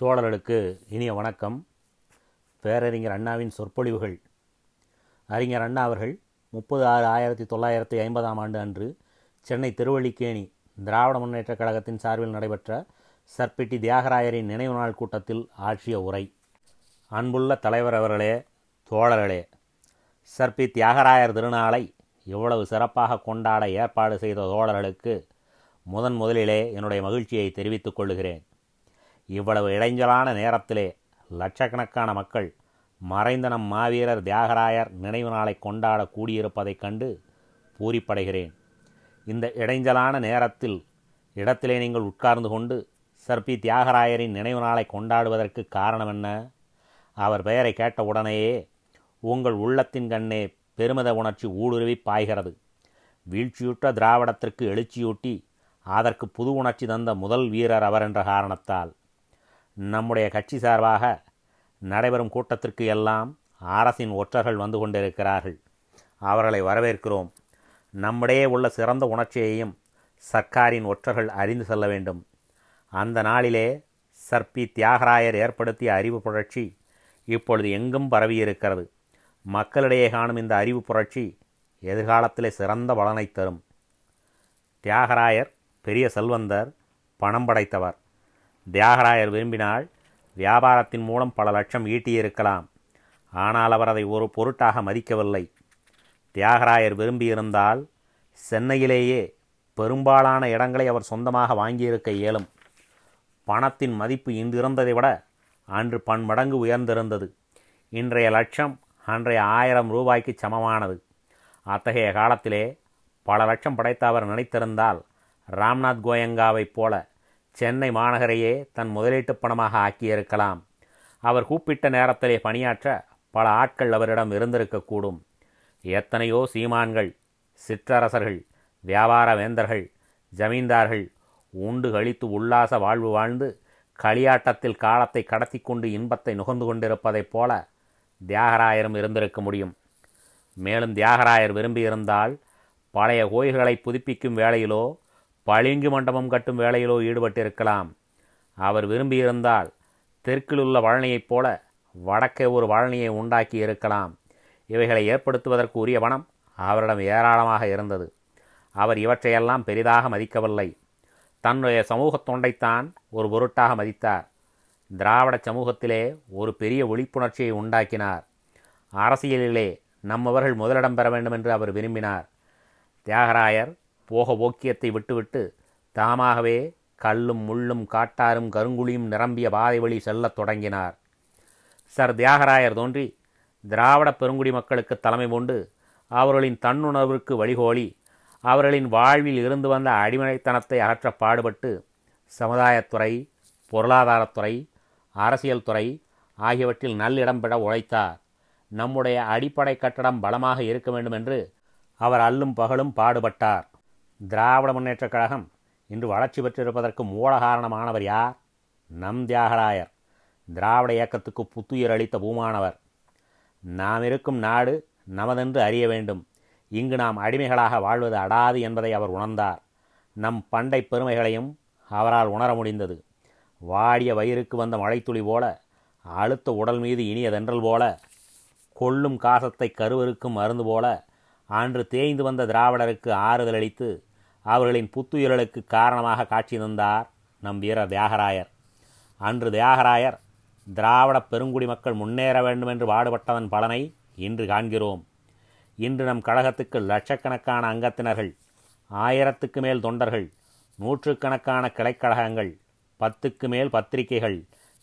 தோழர்களுக்கு இனிய வணக்கம். பேரறிஞர் அண்ணாவின் சொற்பொழிவுகள். அறிஞர் அண்ணா அவர்கள் முப்பது ஆறு ஆயிரத்தி தொள்ளாயிரத்தி ஐம்பதாம் ஆண்டு அன்று சென்னை திருவள்ளிக்கேணி திராவிட முன்னேற்றக் கழகத்தின் சார்பில் நடைபெற்ற சர்பிட்டி தியாகராயரின் நினைவு நாள் கூட்டத்தில் ஆற்றிய உரை. அன்புள்ள தலைவர் அவர்களே தோழர்களே சர்பி தியாகராயர் திருநாளை இவ்வளவு சிறப்பாக கொண்டாட ஏற்பாடு செய்த தோழர்களுக்கு முதன் முதலிலே என்னுடைய மகிழ்ச்சியை தெரிவித்துக் கொள்கிறேன் இவ்வளவு இடைஞ்சலான நேரத்திலே லட்சக்கணக்கான மக்கள் மறைந்த நம் மாவீரர் தியாகராயர் நினைவு நாளை கொண்டாட கூடியிருப்பதைக் கண்டு பூரிப்படைகிறேன். இந்த இடைஞ்சலான நேரத்தில் இடத்திலே நீங்கள் உட்கார்ந்து கொண்டு சர்பி தியாகராயரின் நினைவு நாளை கொண்டாடுவதற்கு காரணம் என்ன அவர் பெயரை கேட்ட உடனேயே உங்கள் உள்ளத்தின் கண்ணே பெருமித உணர்ச்சி ஊடுருவி பாய்கிறது. வீழ்ச்சியுற்ற திராவிடத்திற்கு எழுச்சியூட்டி அதற்கு புது உணர்ச்சி தந்த முதல் வீரர் அவர் என்ற காரணத்தால் நம்முடைய கட்சி சார்பாக நடைபெறும் கூட்டத்திற்கு எல்லாம் அரசின் ஒற்றர்கள் வந்து கொண்டிருக்கிறார்கள். அவர்களை வரவேற்கிறோம். நம்மிடையே உள்ள சிறந்த உணர்ச்சியையும் சர்க்காரின் ஒற்றர்கள் அறிந்து செல்ல வேண்டும். அந்த நாளிலே சர்பி தியாகராயர் ஏற்படுத்திய அறிவு புரட்சி இப்பொழுது எங்கும் பரவியிருக்கிறது. மக்களிடையே காணும் இந்த அறிவு புரட்சி எதிர்காலத்திலே சிறந்த பலனை தரும். தியாகராயர் பெரிய செல்வந்தர் பணம் படைத்தவர். தியாகராயர் விரும்பினால் வியாபாரத்தின் மூலம் பல லட்சம் ஈட்டியிருக்கலாம். ஆனால் அவர் அதை ஒரு பொருட்டாக மதிக்கவில்லை. தியாகராயர் விரும்பியிருந்தால் சென்னையிலேயே பெரும்பாலான இடங்களை அவர் சொந்தமாக வாங்கியிருக்க இயலும். பணத்தின் மதிப்பு இன்றிருந்ததை விட அன்று பன்மடங்கு உயர்ந்திருந்தது. இன்றைய லட்சம் அன்றைய ஆயிரம் ரூபாய்க்கு சமமானது. அத்தகைய காலத்திலே பல லட்சம் படைத்த அவர் நினைத்திருந்தால் ராம்நாத் கோயங்காவைப் போல சென்னை மாநகரையே தன் முதலீட்டு பணமாக ஆக்கியிருக்கலாம். அவர் கூப்பிட்ட நேரத்திலே பணியாற்ற பல ஆட்கள் அவரிடம் இருந்திருக்கக்கூடும் எத்தனையோ சீமான்கள் சிற்றரசர்கள் வியாபார வேந்தர்கள் ஜமீன்தார்கள் உண்டு கழித்து உல்லாச வாழ்வு வாழ்ந்து களியாட்டத்தில் காலத்தை கடத்தி கொண்டு இன்பத்தை நுகர்ந்து கொண்டிருப்பதைப் போல தியாகராயரும் இருந்திருக்க முடியும். மேலும் தியாகராயர் விரும்பியிருந்தால் பழைய கோயில்களை புதுப்பிக்கும் வேளையிலோ பளிங்கு மண்டபம் கட்டும் வேலையிலோ ஈடுபட்டிருக்கலாம். அவர் விரும்பியிருந்தால் தெற்கிலுள்ள வழனியைப் போல வடக்கே ஒரு வழனியை உண்டாக்கி இருக்கலாம். இவைகளை ஏற்படுத்துவதற்கு உரிய பணம் அவரிடம் ஏராளமாக இருந்தது. அவர் இவற்றையெல்லாம் பெரிதாக மதிக்கவில்லை. தன்னுடைய சமூக தொண்டைத்தான் ஒரு பொருட்டாக மதித்தார். திராவிட சமூகத்திலே ஒரு பெரிய விழிப்புணர்ச்சியை உண்டாக்கினார். அரசியலிலே நம்மவர்கள் முதலிடம் பெற வேண்டும் என்று அவர் விரும்பினார். தியாகராயர் போக போக்கியத்தை விட்டுவிட்டு தாமாகவே கல்லும் முள்ளும் காட்டாரும் கருங்குழியும் நிரம்பிய பாதை வழி செல்லத் தொடங்கினார். சர் தியாகராயர் தோன்றி திராவிட பெருங்குடி மக்களுக்கு தலைமை கொண்டு அவர்களின் தன்னுணர்வுக்கு வழிகோலி அவர்களின் வாழ்வில் இருந்து வந்த அடிமைத்தனத்தை அகற்ற பாடுபட்டு சமுதாயத்துறை பொருளாதாரத்துறை அரசியல் துறை ஆகியவற்றில் நல்லிடம் பெற உழைத்தார். நம்முடைய அடிப்படை கட்டடம் பலமாக இருக்க வேண்டும் என்று அவர் அல்லும் பகலும் பாடுபட்டார். திராவிட முன்னேற்றக் கழகம் இன்று வளர்ச்சி பெற்றிருப்பதற்கு மூல காரணமானவர் யார்? நம் தியாகராயர். திராவிட இயக்கத்துக்கு புத்துயிர் அளித்த பூமானவர். நாம் இருக்கும் நாடு நமதென்று அறிய வேண்டும். இங்கு நாம் அடிமைகளாக வாழ்வது அடாது என்பதை அவர் உணர்ந்தார். நம் பண்டை பெருமைகளையும் அவரால் உணர முடிந்தது. வாடிய வயிறுக்கு வந்த மழைத்துளி போல அழுத்த உடல் மீது இனியதென்றல் போல கொள்ளும் காசத்தை கருவருக்கும் மருந்து போல அன்று தேய்ந்து வந்த திராவிடருக்கு ஆறுதல் அளித்து அவர்களின் புத்துயிரலுக்கு காரணமாக காட்சி தந்தார் நம் வீரர் தியாகராயர். அன்று தியாகராயர் திராவிட பெருங்குடி மக்கள் முன்னேற வேண்டும் என்று பாடுபட்டதன் பலனை இன்று காண்கிறோம். இன்று நம் கழகத்துக்கு லட்சக்கணக்கான அங்கத்தினர்கள் ஆயிரத்துக்கு மேல் தொண்டர்கள் நூற்றுக்கணக்கான கிளைக்கழகங்கள் பத்துக்கு மேல் பத்திரிகைகள்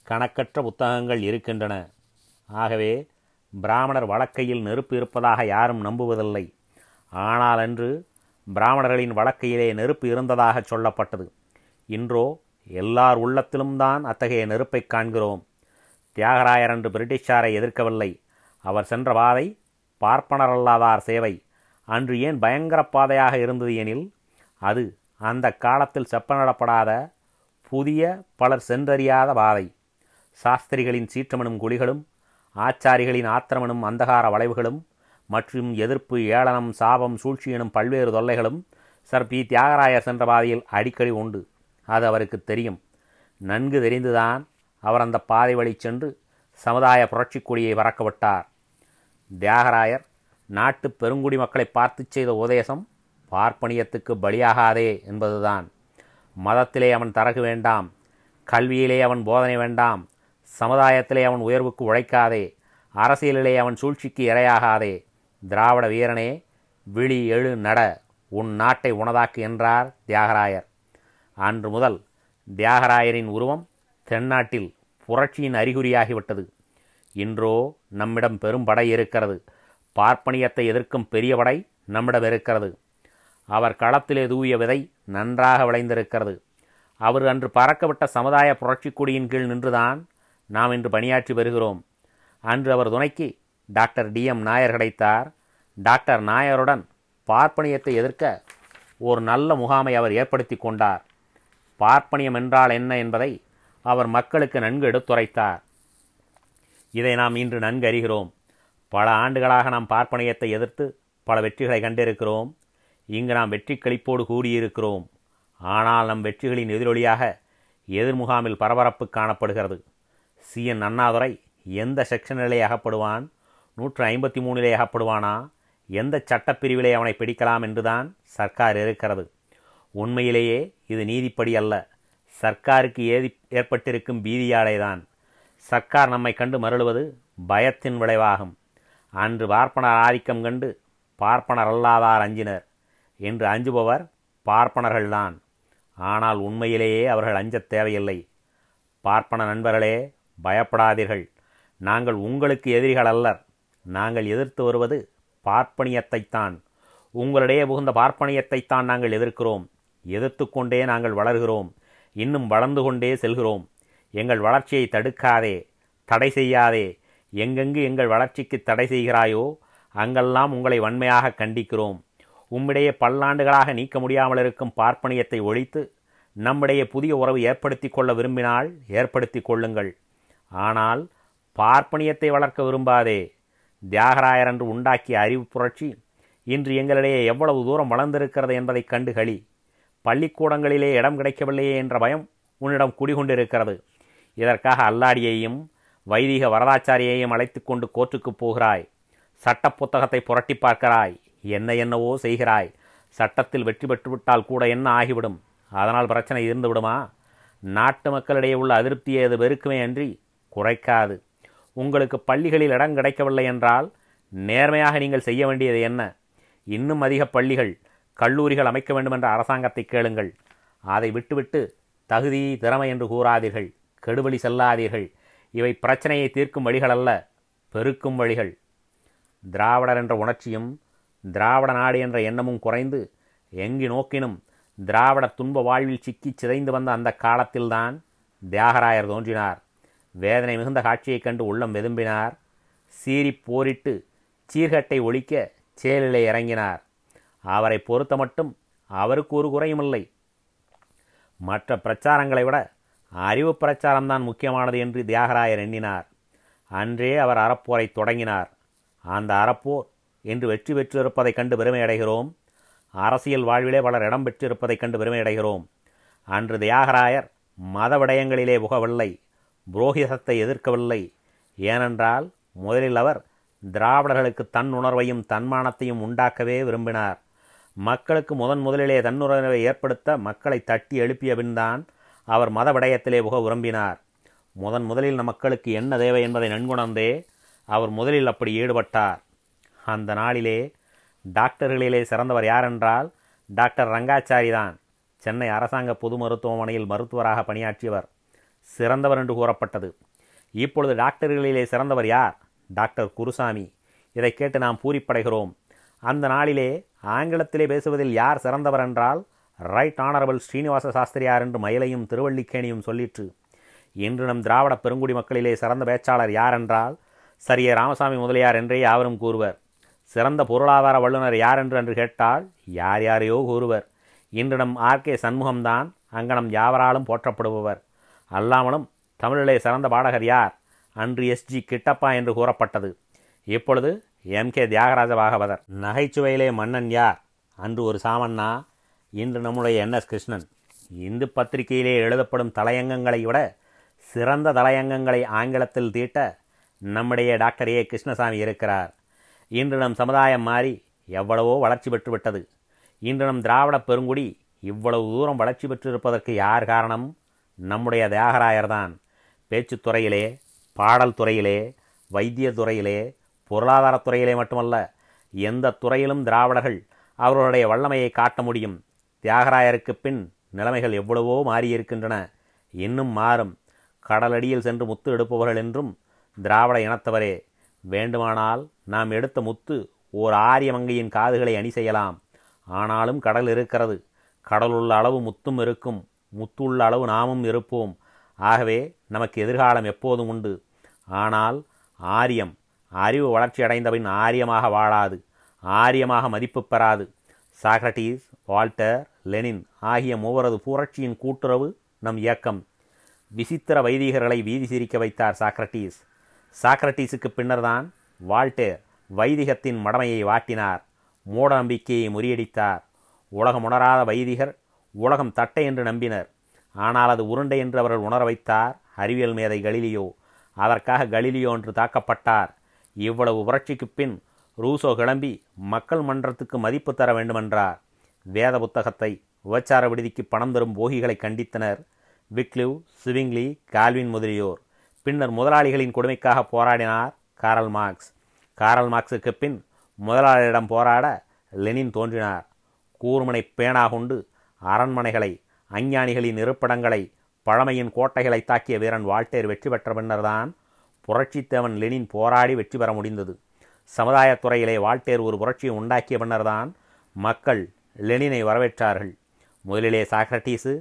கணக்கற்ற புத்தகங்கள் இருக்கின்றன. ஆகவே பிராமணர் வழக்கையில் நெருப்பு இருப்பதாக யாரும் நம்புவதில்லை. ஆனால் அன்று பிராமணர்களின் வழக்கையிலே நெருப்பு இருந்ததாக சொல்லப்பட்டது. இன்றோ எல்லார் உள்ளத்திலும் தான் அத்தகைய நெருப்பை காண்கிறோம். தியாகராயர் அன்று பிரிட்டிஷாரை எதிர்க்கவில்லை. அவர் சென்ற பாதை பார்ப்பனரல்லாதார் சேவை. அன்று ஏன் பயங்கர பாதையாக இருந்தது எனில் அது அந்த காலத்தில் செப்பனிடப்படாத புதிய பலர் சென்றறியாத பாதை. சாஸ்திரிகளின் சீற்றமனும் குழிகளும் ஆச்சாரிகளின் ஆத்திரமனும் அந்தகார வளைவுகளும் மற்றும் எதிர்ப்பு ஏளனம் சாபம் சூழ்ச்சி எனும் பல்வேறு தொல்லைகளும் சர் பி. தியாகராயர் சென்ற பாதையில் அடிக்கடி உண்டு. அது அவருக்கு தெரியும். நன்கு தெரிந்துதான் அவர் அந்த பாதை வழி சென்று சமுதாய புரட்சிக் கொடியை பறக்கவிட்டார் தியாகராயர் நாட்டு பெருங்குடி மக்களை பார்த்து செய்த உபதேசம் பார்ப்பனியத்துக்கு பலியாகாதே என்பதுதான். மதத்திலே அவன் தரகு வேண்டாம். கல்வியிலே அவன் போதனை வேண்டாம். சமுதாயத்திலே அவன் உயர்வுக்கு உழைக்காதே. அரசியலிலே அவன் சூழ்ச்சிக்கு இரையாகாதே. திராவிட வீரனே விழி எழு நட உன் நாட்டை உனதாக்கு என்றார் தியாகராயர். அன்று முதல் தியாகராயரின் உருவம் தென்னாட்டில் புரட்சியின் அறிகுறியாகிவிட்டது. இன்றோ நம்மிடம் பெரும் படை இருக்கிறது. பார்ப்பனியத்தை எதிர்க்கும் பெரிய படை நம்மிடம் இருக்கிறது. அவர் களத்திலே தூவிய விதை நன்றாக விளைந்திருக்கிறது. அவர் அன்று பறக்கவிட்ட சமுதாய புரட்சி கொடியின் கீழ் நின்றுதான் நாம் இன்று பணியாற்றி வருகிறோம். அன்று அவர் துணைக்கு டாக்டர் டிஎம் நாயர் கிடைத்தார். டாக்டர் நாயருடன் பார்ப்பனியத்தை எதிர்க்க ஒரு நல்ல முகாமை அவர் ஏற்படுத்தி கொண்டார். பார்ப்பனியம் என்றால் என்ன என்பதை அவர் மக்களுக்கு நன்கு எடுத்துரைத்தார். இதை நாம் இன்று நன்கு அறிகிறோம். பல ஆண்டுகளாக நாம் பார்ப்பனியத்தை எதிர்த்து பல வெற்றிகளை கண்டிருக்கிறோம். இங்கு நாம் வெற்றி கழிப்போடு கூடியிருக்கிறோம். ஆனால் நம் வெற்றிகளின் எதிரொலியாக எதிர்முகாமில் பரபரப்பு காணப்படுகிறது. சி என் அண்ணாதுரை எந்த செக்ஷனிலே அகப்படுவான்? நூற்று ஐம்பத்தி மூணிலே அகப்படுவானா எந்த சட்டப்பிரிவிலே அவனை பிடிக்கலாம் என்றுதான் சர்க்கார் இருக்கிறது. உண்மையிலேயே இது நீதிப்படி அல்ல. சர்க்காருக்கு ஏதி ஏற்பட்டிருக்கும் பீதியாலேதான். சர்க்கார் நம்மை கண்டு மருளுவது பயத்தின் விளைவாகும். அன்று பார்ப்பனர் ஆதிக்கம் கண்டு பார்ப்பனர் அல்லாதார் அஞ்சினர் என்று அஞ்சுபவர் பார்ப்பனர்கள்தான். ஆனால் உண்மையிலேயே அவர்கள் அஞ்சத் தேவையில்லை. பார்ப்பன நண்பர்களே பயப்படாதீர்கள். நாங்கள் உங்களுக்கு எதிரிகள் அல்லர். நாங்கள் எதிர்த்து வருவது பார்ப்பனியத்தைத்தான். உங்களிடையே புகுந்த பார்ப்பனியத்தைத்தான் நாங்கள் எதிர்க்கிறோம். எதிர்த்து கொண்டே நாங்கள் வளர்கிறோம். இன்னும் வளர்ந்து கொண்டே செல்கிறோம். எங்கள் வளர்ச்சியை தடுக்காதே தடை செய்யாதே. எங்கெங்கு எங்கள் வளர்ச்சிக்கு தடை செய்கிறாயோ அங்கெல்லாம் உங்களை வன்மையாக கண்டிக்கிறோம். உம்மிடையே பல்லாண்டுகளாக நீக்க முடியாமல் இருக்கும் பார்ப்பனியத்தை ஒழித்து நம்மிடையே புதிய உறவு ஏற்படுத்தி கொள்ள விரும்பினால் ஏற்படுத்தி கொள்ளுங்கள். ஆனால் பார்ப்பனியத்தை வளர்க்க விரும்பாதே. தியாகராயர் என்று உண்டாக்கிய அறிவு புரட்சி இன்று எங்களிடையே எவ்வளவு தூரம் வளர்ந்திருக்கிறது என்பதைக் கண்டு களி. பள்ளிக்கூடங்களிலே இடம் கிடைக்கவில்லையே என்ற பயம் உன்னிடம் குடிகொண்டிருக்கிறது. இதற்காக அல்லாடியையும் வைதிக வரதாச்சாரியையும் அழைத்து கொண்டு கோர்ட்டுக்கு போகிறாய். சட்ட புத்தகத்தை புரட்டி பார்க்கிறாய். என்ன என்னவோ செய்கிறாய். சட்டத்தில் வெற்றி பெற்றுவிட்டால் கூட என்ன ஆகிவிடும். அதனால் பிரச்சனை இருந்து விடுமா நாட்டு மக்களிடையே உள்ள அதிருப்தியை அது வெறுக்குமே அன்றி குறைக்காது. உங்களுக்கு பள்ளிகளில் இடம் கிடைக்கவில்லை என்றால் நேர்மையாக நீங்கள் செய்ய வேண்டியது என்ன? இன்னும் அதிக பள்ளிகள் கல்லூரிகள் அமைக்க வேண்டுமென்ற அரசாங்கத்தை கேளுங்கள். அதை விட்டுவிட்டு தகுதி திறமை என்று கூறாதீர்கள். கெடுவழி செல்லாதீர்கள். இவை பிரச்சனையை தீர்க்கும் வழிகள் அல்ல பெருக்கும் வழிகள். திராவிடர் என்ற உணர்ச்சியும் திராவிட நாடு என்ற எண்ணமும் குறைந்து எங்கு நோக்கினும் திராவிட துன்ப வாழ்வில் சிக்கிச் சிதைந்து வந்த அந்த காலத்தில்தான் தியாகராயர் தோன்றினார். வேதனை மிகுந்த காட்சியைக் கண்டு உள்ளம் வெதும்பினார். சீறி போரிட்டு சீர்கட்டை ஒழிக்க செயலிலே இறங்கினார். அவரை பொறுத்த மட்டும் அவருக்கு ஒரு குறையுமில்லை மற்ற பிரச்சாரங்களை விட அறிவு பிரச்சாரம்தான் முக்கியமானது என்று தியாகராயர் எண்ணினார். அன்றே அவர் அறப்போரை தொடங்கினார். அந்த அறப்போர் இன்று வெற்றி பெற்றிருப்பதைக் கண்டு பெருமையடைகிறோம் அரசியல் வாழ்விலே பலர் இடம் பெற்றிருப்பதைக் கண்டு பெருமையடைகிறோம் அன்று தியாகராயர் மத விடயங்களிலே புகவில்லை. புரோகிதத்தை எதிர்க்கவில்லை. ஏனென்றால் முதலில் அவர் திராவிடர்களுக்கு தன் உணர்வையும் தன்மானத்தையும் உண்டாக்கவே விரும்பினார். மக்களுக்கு முதன் முதலிலே தன்னுணர்வை ஏற்படுத்த மக்களை தட்டி எழுப்பிய பின்தான் அவர் மத விடயத்திலே புக விரும்பினார். முதன் முதலில் மக்களுக்கு என்ன தேவை என்பதை நன்குணர்ந்தே அவர் முதலில் அப்படி ஈடுபட்டார். அந்த நாளிலே டாக்டர்களிலே சிறந்தவர் யாரென்றால் டாக்டர் ரங்காச்சாரி தான் சென்னை அரசாங்க பொது மருத்துவமனையில் மருத்துவராக பணியாற்றியவர். சிறந்தவர் என்று கூறப்பட்டது. இப்பொழுது டாக்டர்களிலே சிறந்தவர் யார்? டாக்டர் குருசாமி. இதை கேட்டு நாம் பூரிப்படைகிறோம். அந்த நாளிலே ஆங்கிலத்திலே பேசுவதில் யார் சிறந்தவர் என்றால் ரைட் ஆனரபிள் ஸ்ரீனிவாச சாஸ்திரியார் என்று மயிலையும் திருவள்ளிக்கேணியும் சொல்லிற்று. இன்று நம் திராவிட பெருங்குடி மக்களிலே சிறந்த பேச்சாளர் யார் என்றால் சரிய ராமசாமி முதலியார் என்றே யாவரும் கூறுவர். சிறந்த பொருளாதார வல்லுநர் யார் என்று என்று கேட்டால் யார் யாரையோ கூறுவர். இன்று நம் ஆர்கே சண்முகம்தான் அங்கனம் யாவராலும் போற்றப்படுபவர். அல்லாமலும் தமிழிலே சிறந்த பாடகர் யார்? அன்று எஸ்ஜி கிட்டப்பா என்று கூறப்பட்டது. இப்பொழுது எம். கே. தியாகராஜ பாகவதர் நகைச்சுவையிலே மன்னன் யார்? அன்று ஒரு சாமண்ணா இன்று நம்முடைய என். எஸ். கிருஷ்ணன். இந்து பத்திரிகையிலே எழுதப்படும் தலையங்கங்களை விட சிறந்த தலையங்கங்களை ஆங்கிலத்தில் தீட்ட நம்முடைய டாக்டர் ஏ. கிருஷ்ணசாமி இருக்கிறார். இன்று நம் சமுதாயம் மாறி எவ்வளவோ வளர்ச்சி பெற்று விட்டது இன்று நம் திராவிட பெருங்குடி இவ்வளவு தூரம் வளர்ச்சி பெற்றிருப்பதற்கு யார் காரணம்? நம்முடைய தியாகராயர் தான் துறையிலே பாடல் துறையிலே வைத்திய துறையிலே பொருளாதாரத்துறையிலே மட்டுமல்ல எந்த துறையிலும் திராவிடர்கள் அவர்களுடைய வல்லமையை காட்ட முடியும். தியாகராயருக்கு பின் நிலைமைகள் எவ்வளவோ மாறியிருக்கின்றன. இன்னும் மாறும். கடலடியில் சென்று முத்து எடுப்பவர்கள் என்றும் திராவிட இனத்தவரே. வேண்டுமானால் நாம் எடுத்த முத்து ஓர் ஆரிய மங்கையின் காதுகளை அணி செய்யலாம். ஆனாலும் கடல் இருக்கிறது. கடலுள்ள அளவு முத்தும் இருக்கும். முத்துள்ள அளவு நாமும் இருப்போம். ஆகவே நமக்கு எதிர்காலம் எப்போதும் உண்டு. ஆனால் ஆரியம் அறிவு வளர்ச்சி அடைந்தபின் ஆரியமாக வாழாது. ஆரியமாக மதிப்பு பெறாது. சாக்ரட்டீஸ் வால்டர் லெனின் ஆகிய மூவரது புரட்சியின் கூட்டுறவு நம் இயக்கம். விசித்திர வைதிகர்களை வீதி சிரிக்க வைத்தார் சாக்ரட்டீஸ் சாக்ரட்டீஸுக்கு பின்னர்தான் வால்டேர் வைதிகத்தின் மடமையை வாட்டினார். மூட நம்பிக்கையை முறியடித்தார். உலகமுணராத வைதிகர் உலகம் தட்டை என்று நம்பினர். ஆனால் அது உருண்டை என்று அவர்கள் உணர வைத்தார். அறிவியல் மேதை கலிலியோ அதற்காக கலிலியோ என்று தாக்கப்பட்டார். இவ்வளவு புரட்சிக்குப் பின் ரூசோ கிளம்பி மக்கள் மன்றத்துக்கு மதிப்பு தர வேண்டுமென்றார். வேத புத்தகத்தை உபச்சார விடுதிக்கு பணம் தரும் போகிகளை கண்டித்தனர். விக்லிவ் சிவிங்லி கால்வின் முதலியோர். பின்னர் முதலாளிகளின் கொடுமைக்காக போராடினார் காரல் மார்க்ஸ். காரல் மார்க்ஸுக்கு பின் முதலாளியிடம் போராட லெனின் தோன்றினார். கூர்மனை பேனா கொண்டு அரண்மனைகளை அஞ்ஞானிகளின் இருப்பிடங்களை பழமையின் கோட்டைகளை தாக்கிய வீரன் வால்டேர் வெற்றி பெற்ற பின்னர்தான் புரட்சித்தேவன் லெனின் போராடி வெற்றி பெற முடிந்தது. சமுதாயத்துறையிலே வால்டேர் ஒரு புரட்சியை உண்டாக்கிய பின்னர்தான் மக்கள் லெனினை வரவேற்றார்கள். முதலிலே சாக்ரட்டீஸு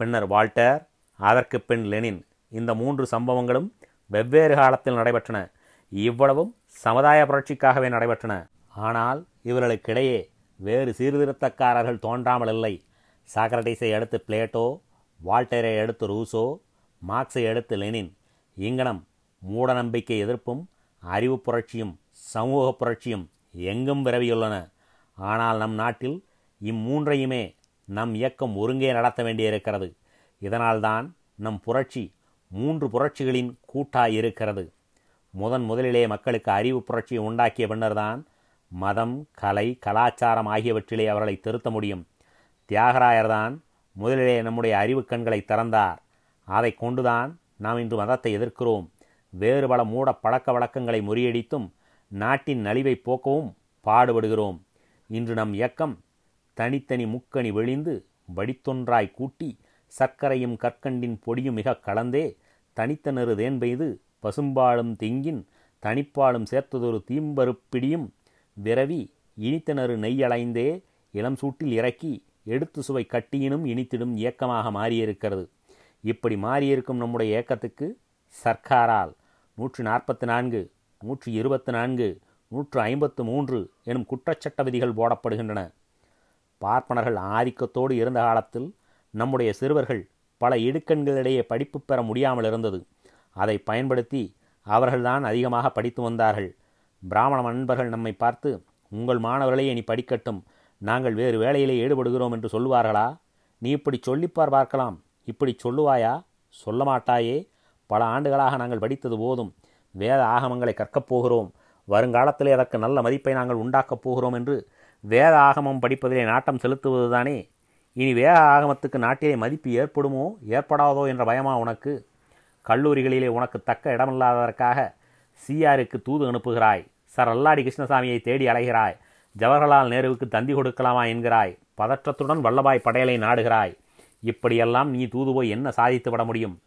பின்னர் வால்டர் அதற்கு பின் லெனின். இந்த மூன்று சம்பவங்களும் வெவ்வேறு காலத்தில் நடைபெற்றன. இவ்வளவும் சமுதாய புரட்சிக்காகவே நடைபெற்றன. ஆனால் இவர்களுக்கிடையே வேறு சீர்திருத்தக்காரர்கள் தோன்றாமல் இல்லை சாக்ரட்டிஸை அடுத்து பிளேட்டோ வால்டரை அடுத்து ரூசோ மார்க்ஸை அடுத்து லெனின். இங்கனம் மூடநம்பிக்கை எதிர்ப்பும் அறிவு புரட்சியும் சமூக புரட்சியும் எங்கும் விரவியுள்ளன. ஆனால் நம் நாட்டில் இம்மூன்றையுமே நம் இயக்கம் ஒருங்கே நடத்த வேண்டியிருக்கிறது. இதனால்தான் நம் புரட்சி மூன்று புரட்சிகளின் கூட்டாய் இருக்கிறது. முதன் முதலிலே மக்களுக்கு அறிவு புரட்சியை உண்டாக்கிய பின்னர்தான் மதம் கலை கலாச்சாரம் ஆகியவற்றிலே அவர்களை திருத்த முடியும். தியாகராயர்தான் முதலிலே நம்முடைய அறிவு கண்களை திறந்தார். அதை கொண்டுதான் நாம் இன்று மதத்தை எதிர்க்கிறோம். வேறு பல மூட பழக்க வழக்கங்களை முறியடித்தும் நாட்டின் நலிவை போக்கவும் பாடுபடுகிறோம். இன்று நம் இயக்கம் தனித்தனி முக்கணி வெளிந்து வடித்தொன்றாய் கூட்டி சர்க்கரையும் கற்கண்டின் பொடியும் மிக கலந்தே தனித்தனறு தேன் பெய்து பசும்பாலும் திங்கின் தனிப்பாலும் சேர்த்ததொரு தீம்பருப்பிடியும் விரவி இனித்தனறு நெய்யளைந்தே இளம் சூட்டில் இறக்கி எடுத்து சுவை கட்டியினும் இனித்திடும் இயக்கமாக மாறியிருக்கிறது. இப்படி மாறியிருக்கும் நம்முடைய இயக்கத்துக்கு சர்க்காரால் நூற்று நாற்பத்தி நான்கு நூற்றி இருபத்தி நான்கு நூற்று ஐம்பத்து மூன்று எனும் குற்றச்சட்ட விதிகள் போடப்படுகின்றன. பார்ப்பனர்கள் ஆதிக்கத்தோடு இருந்த காலத்தில் நம்முடைய சிறுவர்கள் பல இடுக்கண்களிடையே படிப்பு பெற முடியாமல் இருந்தது. அதை பயன்படுத்தி அவர்கள்தான் அதிகமாக படித்து வந்தார்கள். பிராமண நண்பர்கள் நம்மை பார்த்து உங்கள் மாணவர்களே இனி படிக்கட்டும் நாங்கள் வேறு வேலையிலே ஈடுபடுகிறோம் என்று சொல்லுவார்களா? நீ இப்படி சொல்லிப்பார் பார்க்கலாம். இப்படி சொல்லுவாயா? சொல்ல மாட்டாயே பல ஆண்டுகளாக நாங்கள் படித்தது போதும். வேத ஆகமங்களை கற்கப் போகிறோம். வருங்காலத்திலே அதற்கு நல்ல மதிப்பை நாங்கள் உண்டாக்கப் போகிறோம் என்று வேத ஆகமம் படிப்பதிலே நாட்டம் செலுத்துவதுதானே? இனி வேத ஆகமத்துக்கு நாட்டிலே மதிப்பு ஏற்படுமோ? ஏற்படாதோ என்ற பயமா உனக்கு? கல்லூரிகளிலே உனக்கு தக்க இடமில்லாததற்காக சிஆருக்கு தூது அனுப்புகிறாய். சார் அல்லாடி கிருஷ்ணசாமியை தேடி அலைகிறாய். ஜவஹர்லால் நேருவுக்கு தந்தி கொடுக்கலாமா என்கிறாய். பதற்றத்துடன் வல்லபாய் படையலை நாடுகிறாய். இப்படியெல்லாம் நீ தூது போய் என்ன சாதித்து விட முடியும்?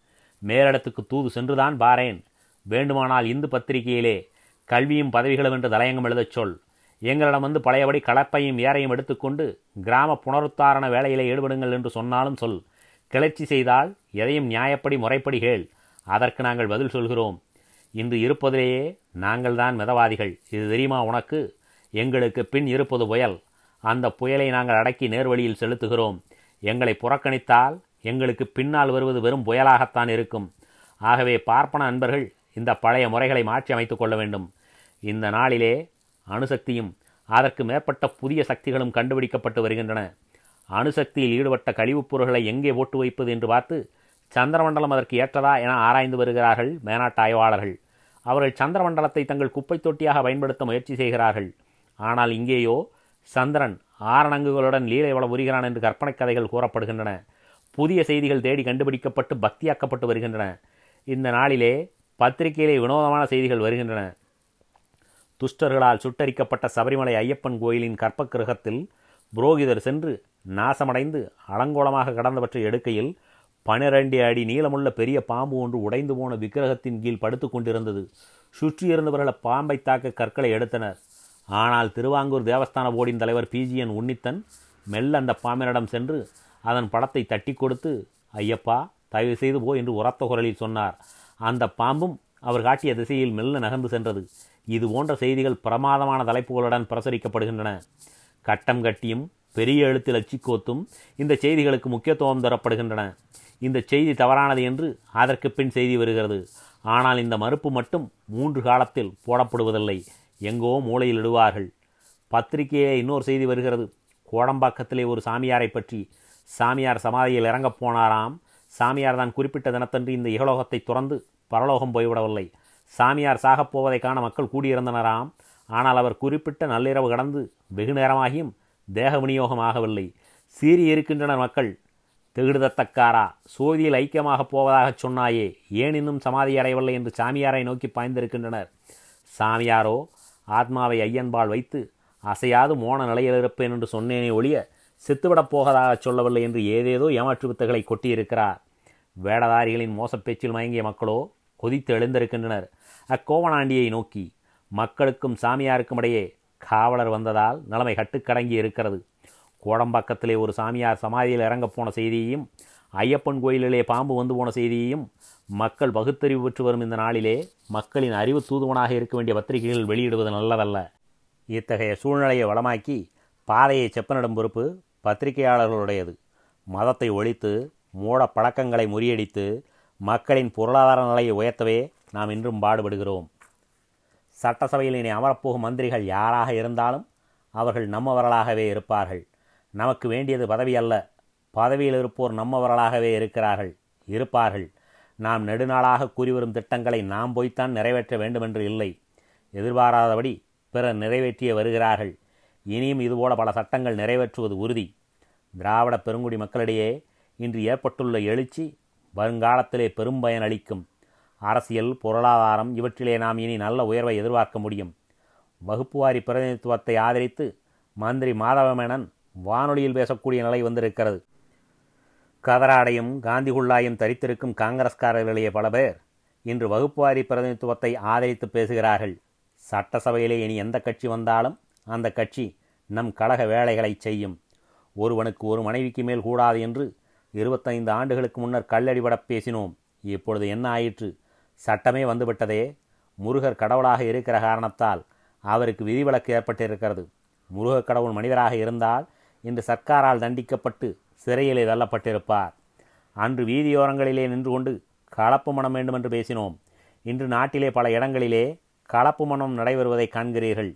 மேலிடத்துக்கு தூது சென்றுதான் பாரேன். வேண்டுமானால் இந்து பத்திரிகையிலே கல்வியும் பதவிகளும் என்று தலையங்கம் எழுதச் சொல். எங்களிடம் வந்து பழையபடி கலப்பையும் ஏரையும் எடுத்துக்கொண்டு கிராம புனருத்தாரண வேலையிலே ஈடுபடுங்கள் என்று சொன்னாலும் சொல். கிளர்ச்சி செய்தால் எதையும் நியாயப்படி முறைப்படி கேள். அதற்கு நாங்கள் பதில் சொல்கிறோம். இன்று இருப்பதிலேயே நாங்கள்தான் மிதவாதிகள். இது தெரியுமா உனக்கு? எங்களுக்கு பின் இருப்பது புயல். அந்த புயலை நாங்கள் அடக்கி நேர்வழியில் செலுத்துகிறோம். எங்களை புறக்கணித்தால் எங்களுக்கு பின்னால் வருவது வெறும் புயலாகத்தான் இருக்கும். ஆகவே பார்ப்பன அன்பர்கள் இந்த பழைய முறைகளை மாற்றி அமைத்துக் கொள்ள வேண்டும். இந்த நாளிலே அணுசக்தியும் அதற்கு மேற்பட்ட புதிய சக்திகளும் கண்டுபிடிக்கப்பட்டு வருகின்றன. அணுசக்தியில் ஈடுபட்ட கழிவுப் பொருள்களை எங்கே ஓட்டு வைப்பது என்று பார்த்து சந்திரமண்டலம் அதற்கு ஏற்றதா என ஆராய்ந்து வருகிறார்கள் மேனாட்டு ஆய்வாளர்கள். அவர்கள் சந்திரமண்டலத்தை தங்கள் குப்பை தொட்டியாக பயன்படுத்த முயற்சி செய்கிறார்கள். ஆனால் இங்கேயோ சந்திரன் ஆரணங்குகளுடன் லீலை வள உரிகிறான் என்று கற்பனை கதைகள் கூறப்படுகின்றன. புதிய செய்திகள் தேடி கண்டுபிடிக்கப்பட்டு பக்தியாக்கப்பட்டு வருகின்றன. இந்த நாளிலே பத்திரிகையிலே வினோதமான செய்திகள் வருகின்றன. துஷ்டர்களால் சுட்டரிக்கப்பட்ட சபரிமலை ஐயப்பன் கோயிலின் கற்பக்கிரகத்தில் புரோகிதர் சென்று நாசமடைந்து அலங்கோலமாக கடந்தவற்றை எடுக்கையில் பனிரெண்டு அடி நீளமுள்ள பெரிய பாம்பு ஒன்று உடைந்து போன விக்கிரகத்தின் கீழ் படுத்து கொண்டிருந்தது. சுற்றியிருந்தவர்கள் பாம்பை தாக்க கற்களை எடுத்தனர். ஆனால் திருவாங்கூர் தேவஸ்தான போர்டின் தலைவர் பிஜிஎன் உன்னித்தன் மெல்ல அந்த பாம்பினிடம் சென்று அதன் படத்தை தட்டி கொடுத்து ஐயப்பா தயவு செய்து போ என்று உரத்த குரலில் சொன்னார். அந்த பாம்பும் அவர் காட்டிய திசையில் மெல்ல நகர்ந்து சென்றது. இது போன்ற செய்திகள் பிரமாதமான தலைப்புகளுடன் பிரசரிக்கப்படுகின்றன. கட்டம் கட்டியும் பெரிய எழுத்தில் அச்சிக்கோத்தும் இந்த செய்திகளுக்கு முக்கியத்துவம் தரப்படுகின்றன. இந்த செய்தி தவறானது என்று அதற்கு பின் செய்தி வருகிறது. ஆனால் இந்த மறுப்பு மட்டும் மூன்று காலத்தில் போடப்படுவதில்லை. எங்கோ மூலையில் இடுவார்கள் பத்திரிகையிலே இன்னொரு செய்தி வருகிறது. கோடம்பாக்கத்திலே ஒரு சாமியாரை பற்றி. சாமியார் சமாதியில் இறங்கப் போனாராம். சாமியார் தான் குறிப்பிட்ட தினத்தன்று இந்த இகலோகத்தை துறந்து பரலோகம் போய்விடவில்லை. சாமியார் சாகப் போவதை காண மக்கள் கூடியிருந்தனராம். ஆனால் அவர் குறிப்பிட்ட நள்ளிரவு கடந்து வெகு நேரமாகியும் தேக விநியோகமாகவில்லை சீறி இருக்கின்றனர் மக்கள். திகிடுதத்தக்காரா சோதியில் ஐக்கியமாகப் போவதாகச் சொன்னாயே ஏன் இன்னும் சமாதி அடையவில்லை என்று சாமியாரை நோக்கி பாய்ந்திருக்கின்றனர். சாமியாரோ ஆத்மாவை ஐயன்பால் வைத்து அசையாது மோன நிலையில் இருப்பேன் என்று சொன்னேனே ஒழிய செத்துவிடப் போவதாகச் சொல்லவில்லை என்று ஏதேதோ ஏமாற்று வித்துகளை கொட்டியிருக்கிறார். வேடதாரிகளின் மோசப்பேச்சில் மயங்கிய மக்களோ கொதித்து எழுந்திருக்கின்றனர். அக்கோவனாண்டியை நோக்கி மக்களுக்கும் சாமியாருக்கும் இடையே காவலர் வந்ததால் நிலைமை கட்டுக்கடங்கி இருக்கிறது. கோடம்பாக்கத்திலே ஒரு சாமியார் சமாதியில் இறங்கப் போன செய்தியையும் ஐயப்பன் கோயிலிலே பாம்பு வந்து போன செய்தியையும் மக்கள் பகுத்தறிவு பெற்று வரும் இந்த நாளிலே மக்களின் அறிவு தூதுவனாக இருக்க வேண்டிய பத்திரிகைகள் வெளியிடுவது நல்லதல்ல. இத்தகைய சூழ்நிலையை வளமாக்கி பாதையை செப்பனிடும் பொறுப்பு பத்திரிகையாளர்களுடையது. மதத்தை ஒழித்து மூட பழக்கங்களை முறியடித்து மக்களின் பொருளாதார நிலையை உயர்த்தவே நாம் இன்றும் பாடுபடுகிறோம். சட்டசபையில் இனி அமரப்போகும் மந்திரிகள் யாராக இருந்தாலும் அவர்கள் நம்மவர்களாகவே இருப்பார்கள். நமக்கு வேண்டியது பதவி அல்ல. பதவியில் இருப்போர் நம்மவர்களாகவே இருக்கிறார்கள் இருப்பார்கள். நாம் நெடுநாளாக கூறிவரும் திட்டங்களை நாம் போய்த்தான் நிறைவேற்ற வேண்டுமென்று இல்லை. எதிர்பாராதபடி பிறர் நிறைவேற்றிய வருகிறார்கள். இனியும் இதுபோல பல சட்டங்கள் நிறைவேற்றுவது உறுதி. திராவிட பெருங்குடி மக்களிடையே இன்று ஏற்பட்டுள்ள எழுச்சி வருங்காலத்திலே பெரும் பயன் அளிக்கும். அரசியல் பொருளாதாரம் இவற்றிலே நாம் இனி நல்ல உயர்வை எதிர்பார்க்க முடியும். வகுப்புவாரி பிரதிநிதித்துவத்தை ஆதரித்து மந்திரி மாதவமேனன் வானொலியில் பேசக்கூடிய நிலை வந்திருக்கிறது. கதராடையும் காந்தி குள்ளாயும் தரித்திருக்கும் காங்கிரஸ்காரர்களிடையே பல பேர் இன்று வகுப்புவாரி பிரதிநிதித்துவத்தை ஆதரித்து பேசுகிறார்கள். சட்டசபையிலே இனி எந்த கட்சி வந்தாலும் அந்த கட்சி நம் கழக வேலைகளை செய்யும். ஒருவனுக்கு ஒரு மனைவிக்கு மேல் கூடாது என்று இருபத்தைந்து ஆண்டுகளுக்கு முன்னர் கல்லடிபட பேசினோம். இப்பொழுது என்ன ஆயிற்று? சட்டமே வந்துவிட்டதே. முருகர் கடவுளாக இருக்கிற காரணத்தால் அவருக்கு விதிவிலக்கு ஏற்பட்டிருக்கிறது. முருகக் கடவுள் மனிதராக இருந்தால் இன்று சர்க்காரால் தண்டிக்கப்பட்டு சிறையிலே தள்ளப்பட்டிருப்பார். அன்று வீதியோரங்களிலே நின்று கொண்டு கலப்பு மனம் வேண்டுமென்று பேசினோம். இன்று நாட்டிலே பல இடங்களிலே கலப்பு மனம் நடைபெறுவதை காண்கிறீர்கள்.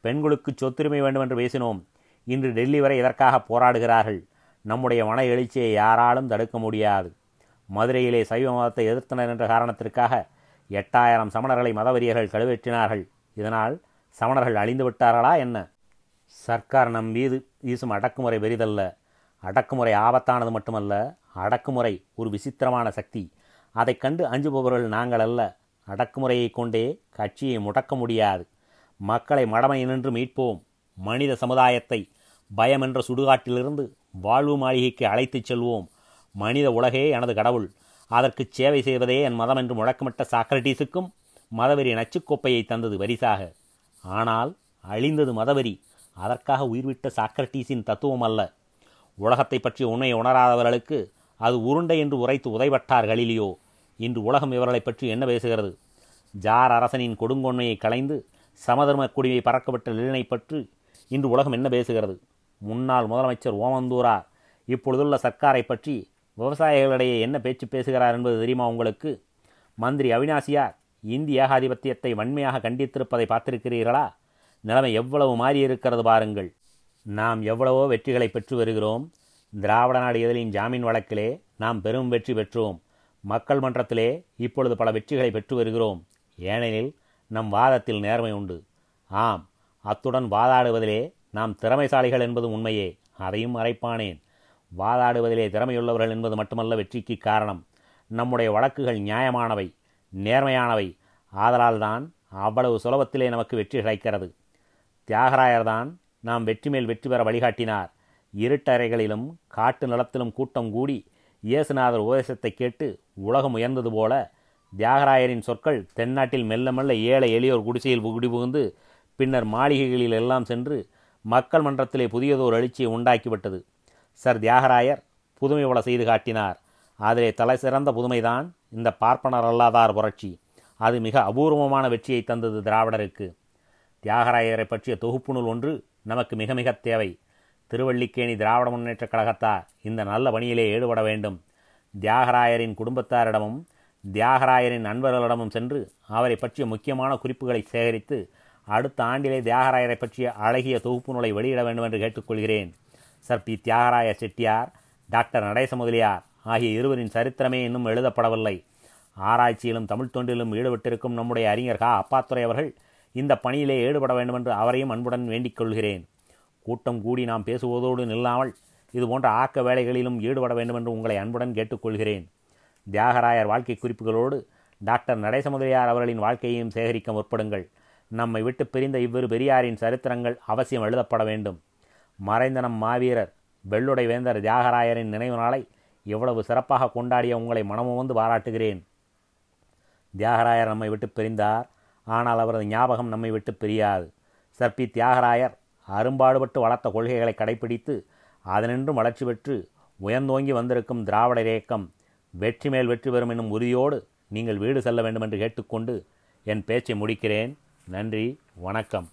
பெண்களுக்கு சொத்துரிமை வேண்டுமென்று பேசினோம். இன்று டெல்லி வரை இதற்காக போராடுகிறார்கள்? நம்முடைய மன எழுச்சியை யாராலும் தடுக்க முடியாது. மதுரையிலே சைவ மதத்தை எதிர்த்தனர் என்ற காரணத்திற்காக எட்டாயிரம் சமணர்களை மதவெறியர்கள் கழுவேற்றினார்கள். இதனால் சமணர்கள் அழிந்து விட்டார்களா என்ன? சர்க்கார் நம் மீது வீசும் அடக்குமுறை பெரிதல்ல. அடக்குமுறை ஆபத்தானது மட்டுமல்ல அடக்குமுறை ஒரு விசித்திரமான சக்தி. அதைக் கண்டு அஞ்சுபவர்கள் நாங்கள் அல்ல அடக்குமுறையை கொண்டே கட்சியை முடக்க முடியாது. மக்களை மடமை நின்று மீட்போம். மனித சமுதாயத்தை பயம் என்ற சுடுகாட்டிலிருந்து வாழ்வு மாளிகைக்கு அழைத்துச் செல்வோம். மனித உலகே எனது கடவுள். அதற்கு சேவை செய்வதே என் மதம் என்று முழக்கமிட்ட சாக்ரட்டீஸுக்கும் மதவெறி நச்சுக்கோப்பையை தந்தது வரிசாக. ஆனால் அழிந்தது மதவெறி. அதற்காக உயிர்விட்ட சாக்ரட்டீஸின் தத்துவம் அல்ல உலகத்தை பற்றி உண்மை உணராதவர்களுக்கு அது உருண்டை என்று உரைத்து உதைபட்டார் கலிலியோ இன்று உலகம் இவர்களை பற்றி என்ன பேசுகிறது? ஜார் அரசனின் கொடுங்கொன்மையை களைந்து சமதர்ம குடியை பறக்கப்பட்ட நிலனை பற்றி இன்று உலகம் என்ன பேசுகிறது? முன்னாள் முதலமைச்சர் ஓமந்தூரா இப்பொழுதுள்ள சர்க்காரை பற்றி விவசாயிகளிடையே என்ன பேச்சு பேசுகிறார் என்பது தெரியுமா உங்களுக்கு? மந்திரி அவினாசியார் இந்திய ஏகாதிபத்தியத்தை வன்மையாக கண்டித்திருப்பதை பார்த்திருக்கிறீர்களா? நிலைமை எவ்வளவு மாறியிருக்கிறது பாருங்கள். நாம் எவ்வளவோ வெற்றிகளை பெற்று வருகிறோம். திராவிட நாடு எதிரின் ஜாமீன் வழக்கிலே நாம் பெரும் வெற்றி பெற்றோம். மக்கள் மன்றத்திலே இப்பொழுது பல வெற்றிகளை பெற்று வருகிறோம். ஏனெனில் நம் வாதத்தில் நேர்மை உண்டு. ஆம் அத்துடன் வாதாடுவதிலே நாம் திறமைசாலிகள் என்பது உண்மையே. அதையும் மறைப்பானேன். வாதாடுவதிலே திறமையுள்ளவர்கள் என்பது மட்டுமல்ல வெற்றிக்கு காரணம். நம்முடைய வழக்குகள் நியாயமானவை நேர்மையானவை. ஆதலால்தான் அவ்வளவு சுலபத்திலே நமக்கு வெற்றி கிடைக்கிறது. தியாகராயர்தான் நாம் வெற்றி மேல் வெற்றி பெற வழிகாட்டினார். இருட்டறைகளிலும் காட்டு நிலத்திலும் கூட்டம் கூடி இயேசுநாதர் உபதேசத்தை கேட்டு உலகம் உயர்ந்தது போல தியாகராயரின் சொற்கள் தென்னாட்டில் மெல்ல மெல்ல ஏழை எளியோர் குடிசையில் குடிபுகுந்து பின்னர் மாளிகைகளில் எல்லாம் சென்று மக்கள் மன்றத்திலே புதியதோர் எழுச்சியை உண்டாக்கிவிட்டது. சர் தியாகராயர் புதுமை பல செய்து காட்டினார். அதிலே தலை சிறந்த புதுமைதான் இந்த பார்ப்பனர் அல்லாதார் புரட்சி. அது மிக அபூர்வமான வெற்றியை தந்தது திராவிடருக்கு. தியாகராயரை பற்றிய தொகுப்பு நூல் ஒன்று நமக்கு மிக மிக தேவை. திருவள்ளிக்கேணி திராவிட முன்னேற்றக் கழகத்தார் இந்த நல்ல பணியிலே ஈடுபட வேண்டும். தியாகராயரின் குடும்பத்தாரிடமும் தியாகராயரின் நண்பர்களிடமும் சென்று அவரை பற்றிய முக்கியமான குறிப்புகளை சேகரித்து அடுத்த ஆண்டிலே தியாகராயரை பற்றிய அழகிய தொகுப்பு நூலை வெளியிட வேண்டும் என்று கேட்டுக்கொள்கிறேன். Sir. P. Theagaraya Chettiar doctor Natesa Mudaliar ஆகிய இருவரின் சரித்திரமே இன்னும் எழுதப்படவில்லை. ஆராய்ச்சியிலும் தமிழ் தொண்டிலும் ஈடுபட்டிருக்கும் நம்முடைய அறிஞர் கா. அப்பாத்துறை அவர்கள் இந்த பணியிலே ஈடுபட வேண்டுமென்று அவரையும் அன்புடன் வேண்டிக் கொள்கிறேன். கூட்டம் கூடி நாம் பேசுவதோடு நில்லாமல் இதுபோன்ற ஆக்க வேலைகளிலும் ஈடுபட வேண்டுமென்று உங்களை அன்புடன் கேட்டுக்கொள்கிறேன். தியாகராயர் வாழ்க்கை குறிப்புகளோடு டாக்டர் நடேசமுதலியார் அவர்களின் வாழ்க்கையையும் சேகரிக்க முற்படுங்கள். நம்மை விட்டு பிரிந்த இவ்விரு பெரியாரின் சரித்திரங்கள் அவசியம் எழுதப்பட வேண்டும். மறைந்த நம் மாவீரர் வெள்ளுடை வேந்தர் தியாகராயரின் நினைவு நாளை எவ்வளவு சிறப்பாக கொண்டாடிய உங்களை மனமுவந்து பாராட்டுகிறேன். தியாகராயர் நம்மை விட்டு பிரிந்தார். ஆனால் அவரது ஞாபகம் நம்மை விட்டு பிரியாது. சர் பி தியாகராயர் அரும்பாடுபட்டு வளர்த்த கொள்கைகளை கடைபிடித்து அதனின்றும் வளர்ச்சி பெற்று உயர்ந்தோங்கி வந்திருக்கும் திராவிட இயக்கம் வெற்றி மேல் வெற்றி பெறும் என்னும் உறுதியோடு நீங்கள் வீடு செல்ல வேண்டும் என்று கேட்டுக்கொண்டு என் பேச்சை முடிக்கிறேன். நன்றி வணக்கம்.